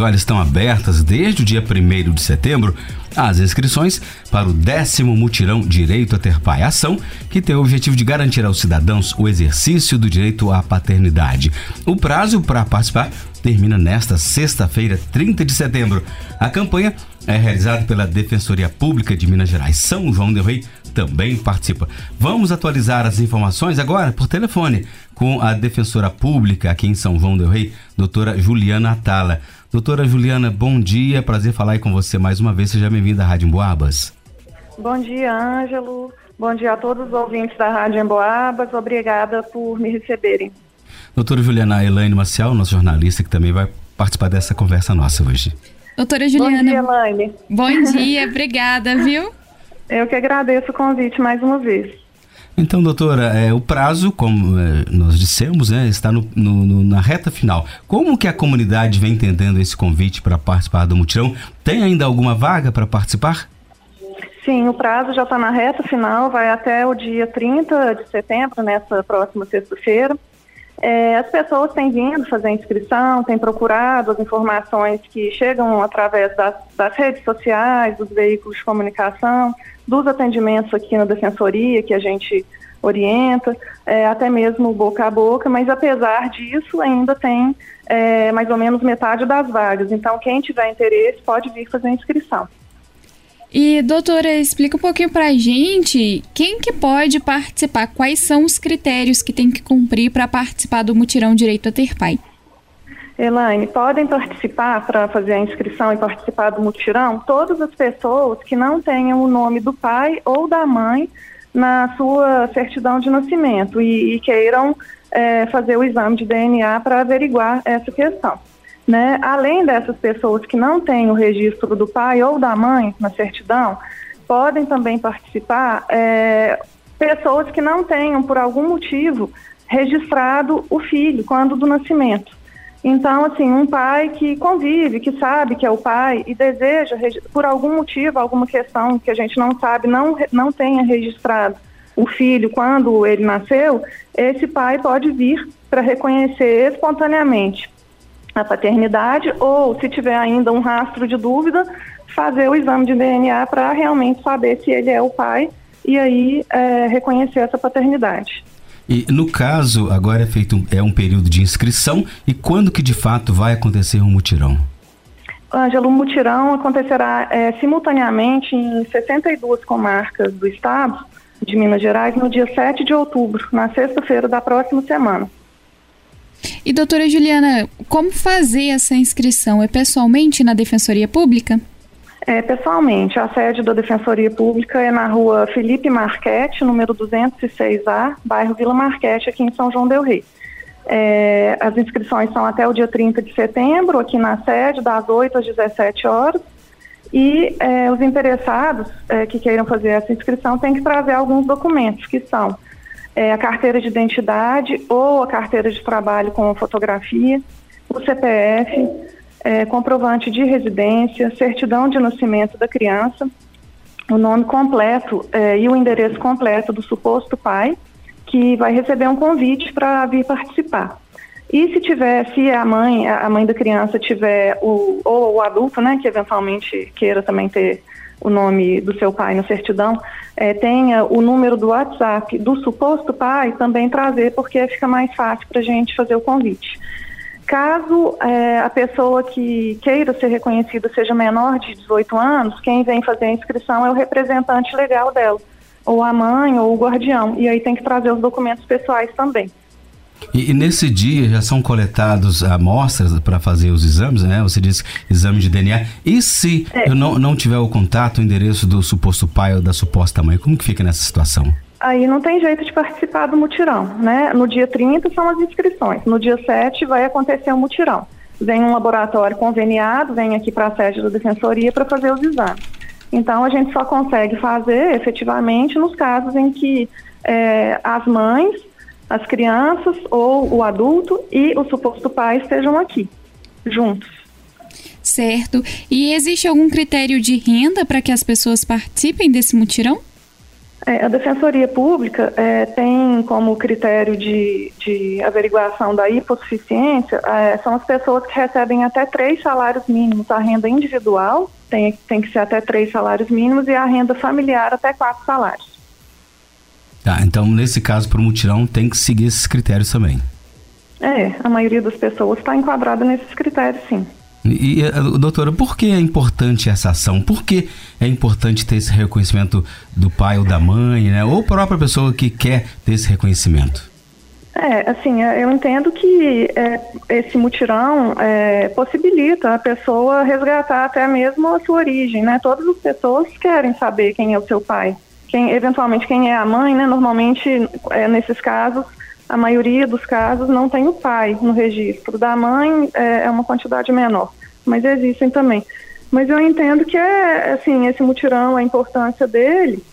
olha, estão abertas desde o dia 1 de setembro as inscrições para o décimo mutirão Direito a Ter Pai, ação que tem o objetivo de garantir aos cidadãos o exercício do direito à paternidade. O prazo para participar termina nesta sexta-feira, 30 de setembro. A campanha é realizada pela Defensoria Pública de Minas Gerais. São João del Rei também participa. Vamos atualizar as informações agora por telefone com a defensora pública aqui em São João del Rei, doutora Juliana Atala. Doutora Juliana, bom dia, prazer falar com você mais uma vez. Seja bem-vinda à Rádio Emboabas. Bom dia, Ângelo. Bom dia a todos os ouvintes da Rádio Emboabas. Obrigada por me receberem. Doutora Juliana Elaine Maciel, nossa jornalista, que também vai participar dessa conversa nossa hoje. Doutora Juliana. Bom dia, Elaine. Bom dia, obrigada, viu? Eu que agradeço o convite mais uma vez. Então, doutora, é, o prazo, como é, nós dissemos, né, está no, no, na reta final. Como que a comunidade vem entendendo esse convite para participar do mutirão? Tem ainda alguma vaga para participar? Sim, o prazo já está na reta final, vai até o dia 30 de setembro, nessa próxima sexta-feira. É, as pessoas têm vindo fazer a inscrição, têm procurado as informações que chegam através das, das redes sociais, dos veículos de comunicação, dos atendimentos aqui na defensoria que a gente orienta, é, até mesmo boca a boca, mas apesar disso ainda tem é, mais ou menos metade das vagas. Então, quem tiver interesse pode vir fazer a inscrição. E, doutora, explica um pouquinho para a gente quem que pode participar, quais são os critérios que tem que cumprir para participar do mutirão Direito a Ter Pai. Elaine, podem participar para fazer a inscrição e participar do mutirão todas as pessoas que não tenham o nome do pai ou da mãe na sua certidão de nascimento e, e queiram é, fazer o exame de DNA para averiguar essa questão. Né? Além dessas pessoas que não têm o registro do pai ou da mãe na certidão, podem também participar é, pessoas que não tenham, por algum motivo, registrado o filho quando do nascimento. Então, assim, um pai que convive, que sabe que é o pai e deseja, por algum motivo, alguma questão que a gente não sabe, não, não tenha registrado o filho quando ele nasceu, esse pai pode vir para reconhecer espontaneamente a paternidade ou, se tiver ainda um rastro de dúvida, fazer o exame de DNA para realmente saber se ele é o pai e aí é, reconhecer essa paternidade. E no caso, agora é feito é um período de inscrição e quando que de fato vai acontecer o um mutirão? Ângelo, o mutirão acontecerá é, simultaneamente em 62 comarcas do estado de Minas Gerais no dia 7 de outubro, na sexta-feira da próxima semana. E doutora Juliana, como fazer essa inscrição? É pessoalmente na Defensoria Pública? É, pessoalmente, a sede da Defensoria Pública é na rua Felipe Marquete, número 206A, bairro Vila Marquete, aqui em São João del Rei. É, as inscrições são até o dia 30 de setembro, aqui na sede, das 8 às 17 horas. E é, os interessados é, que queiram fazer essa inscrição têm que trazer alguns documentos, que são é, a carteira de identidade ou a carteira de trabalho com fotografia, o CPF, é, comprovante de residência, certidão de nascimento da criança, o nome completo é, e o endereço completo do suposto pai, que vai receber um convite para vir participar. E se tiver, se a mãe, a mãe da criança tiver o ou o adulto, né, que eventualmente queira também ter o nome do seu pai na certidão, é, tenha o número do WhatsApp do suposto pai, também trazer, porque fica mais fácil para a gente fazer o convite. Caso é, a pessoa que queira ser reconhecida seja menor de 18 anos, quem vem fazer a inscrição é o representante legal dela, ou a mãe ou o guardião, e aí tem que trazer os documentos pessoais também. E, e, nesse dia já são coletados amostras para fazer os exames, né? Você disse exame de DNA. E se é. eu não, não tiver o contato, o endereço do suposto pai ou da suposta mãe, como que fica nessa situação? Aí não tem jeito de participar do mutirão, né? No dia 30 são as inscrições, no dia 7 vai acontecer o mutirão. Vem um laboratório conveniado, vem aqui para a sede da defensoria para fazer os exames. Então a gente só consegue fazer efetivamente nos casos em que é, as mães as crianças ou o adulto e o suposto pai estejam aqui, juntos. Certo. E existe algum critério de renda para que as pessoas participem desse mutirão? É, a Defensoria Pública é, tem como critério de, de averiguação da hipossuficiência é, são as pessoas que recebem até três salários mínimos. A renda individual tem, tem que ser até três salários mínimos e a renda familiar até quatro salários. Tá, então nesse caso, para o mutirão, tem que seguir esses critérios também. É, a maioria das pessoas está enquadrada nesses critérios, sim. E, eh, doutora, por que é importante essa ação? Por que é importante ter esse reconhecimento do pai ou da mãe, né? Ou a própria pessoa que quer ter esse reconhecimento? É, assim, eu entendo que é, esse mutirão é, possibilita a pessoa resgatar até mesmo a sua origem, né? Todas as pessoas querem saber quem é o seu pai, quem, eventualmente quem é a mãe, né? Normalmente, é, nesses casos, a maioria dos casos não tem o pai no registro. Da mãe é, é uma quantidade menor, mas existem também. Mas eu entendo que é assim, esse mutirão, a importância dele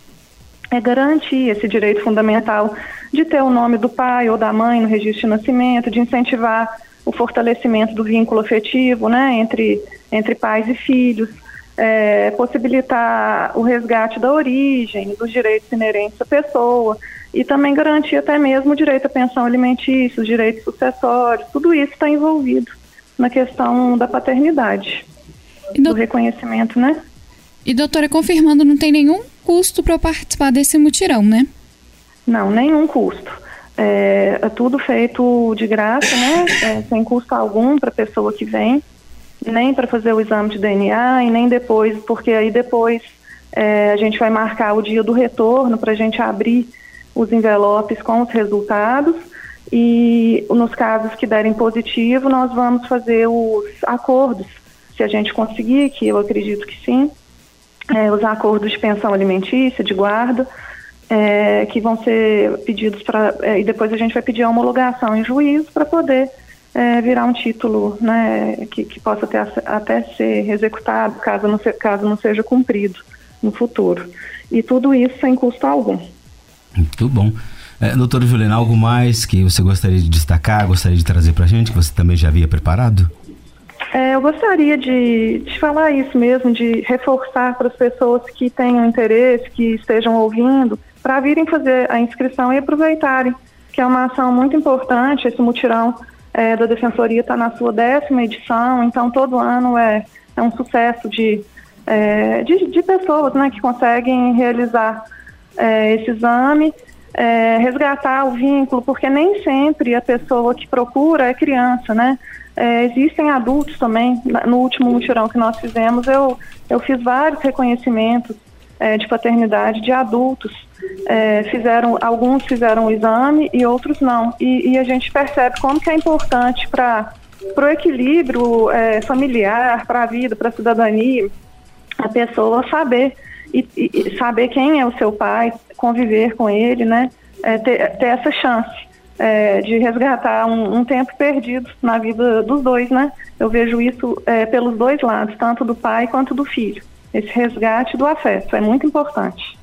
é garantir esse direito fundamental de ter o nome do pai ou da mãe no registro de nascimento, de incentivar o fortalecimento do vínculo afetivo, né, entre entre pais e filhos, é, possibilitar o resgate da origem, dos direitos inerentes à pessoa e também garantir até mesmo o direito à pensão alimentícia, os direitos sucessórios, tudo isso está envolvido na questão da paternidade, do... do reconhecimento, né? E doutora, confirmando, não tem nenhum custo para participar desse mutirão, né? Não, nenhum custo. É, é tudo feito de graça, né? É, sem custo algum para a pessoa que vem, nem para fazer o exame de DNA e nem depois, porque aí depois é, a gente vai marcar o dia do retorno para a gente abrir os envelopes com os resultados e nos casos que derem positivo, nós vamos fazer os acordos, se a gente conseguir, que eu acredito que sim, é, os acordos de pensão alimentícia, de guarda, é, que vão ser pedidos para. É, e depois a gente vai pedir a homologação em juízo para poder é, virar um título né, que, que possa ter, até ser executado, caso não, se, caso não seja cumprido no futuro. E tudo isso sem custo algum. Muito bom. É, doutora Juliana, algo mais que você gostaria de destacar, gostaria de trazer para a gente, que você também já havia preparado? É, eu gostaria de, de falar isso mesmo, de reforçar para as pessoas que tenham interesse, que estejam ouvindo, para virem fazer a inscrição e aproveitarem, que é uma ação muito importante. Esse mutirão é, da Defensoria está na sua décima edição, então todo ano é, é um sucesso de, é, de, de pessoas né, que conseguem realizar é, esse exame, é, resgatar o vínculo, porque nem sempre a pessoa que procura é criança, né? É, existem adultos também. No último mutirão que nós fizemos, eu, eu fiz vários reconhecimentos é, de paternidade de adultos. É, fizeram, alguns fizeram o exame e outros não. E, e a gente percebe como que é importante para o equilíbrio é, familiar, para a vida, para a cidadania, a pessoa saber e, e, saber quem é o seu pai, conviver com ele, né? É, ter, ter, essa chance é, de resgatar um, um, tempo perdido na vida dos dois, né? Eu vejo isso é, pelos dois lados, tanto do pai quanto do filho. Esse resgate do afeto é muito importante.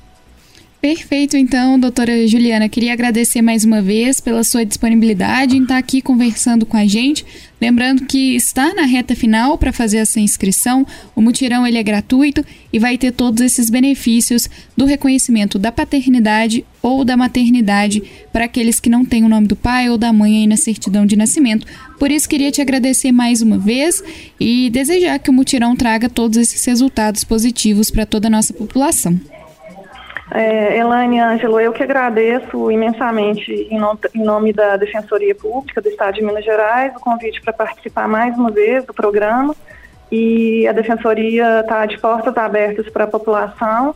Perfeito, então, doutora Juliana. Queria agradecer mais uma vez pela sua disponibilidade em estar aqui conversando com a gente. Lembrando que está na reta final para fazer essa inscrição. O mutirão ele é gratuito e vai ter todos esses benefícios do reconhecimento da paternidade ou da maternidade para aqueles que não têm o nome do pai ou da mãe aí na certidão de nascimento. Por isso, queria te agradecer mais uma vez e desejar que o mutirão traga todos esses resultados positivos para toda a nossa população. É, Elaine Ângelo, eu que agradeço imensamente em, no, em, nome da Defensoria Pública do Estado de Minas Gerais o convite para participar mais uma vez do programa e a Defensoria está de portas abertas para a população,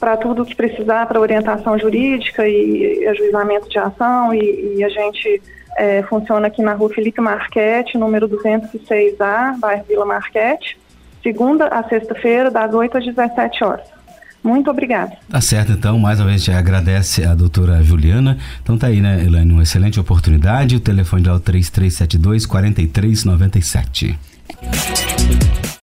para tudo o que precisar, para orientação jurídica e, ajuizamento de ação e, e a gente é, funciona aqui na rua Felipe Marquete, número 206A, bairro Vila Marquete, segunda a sexta-feira, das 8 às 17 horas. Muito obrigada. Tá certo, então, mais uma vez gente agradece a doutora Juliana. Então tá aí, né, Elaine, uma excelente oportunidade. O telefone é o 3372 4397.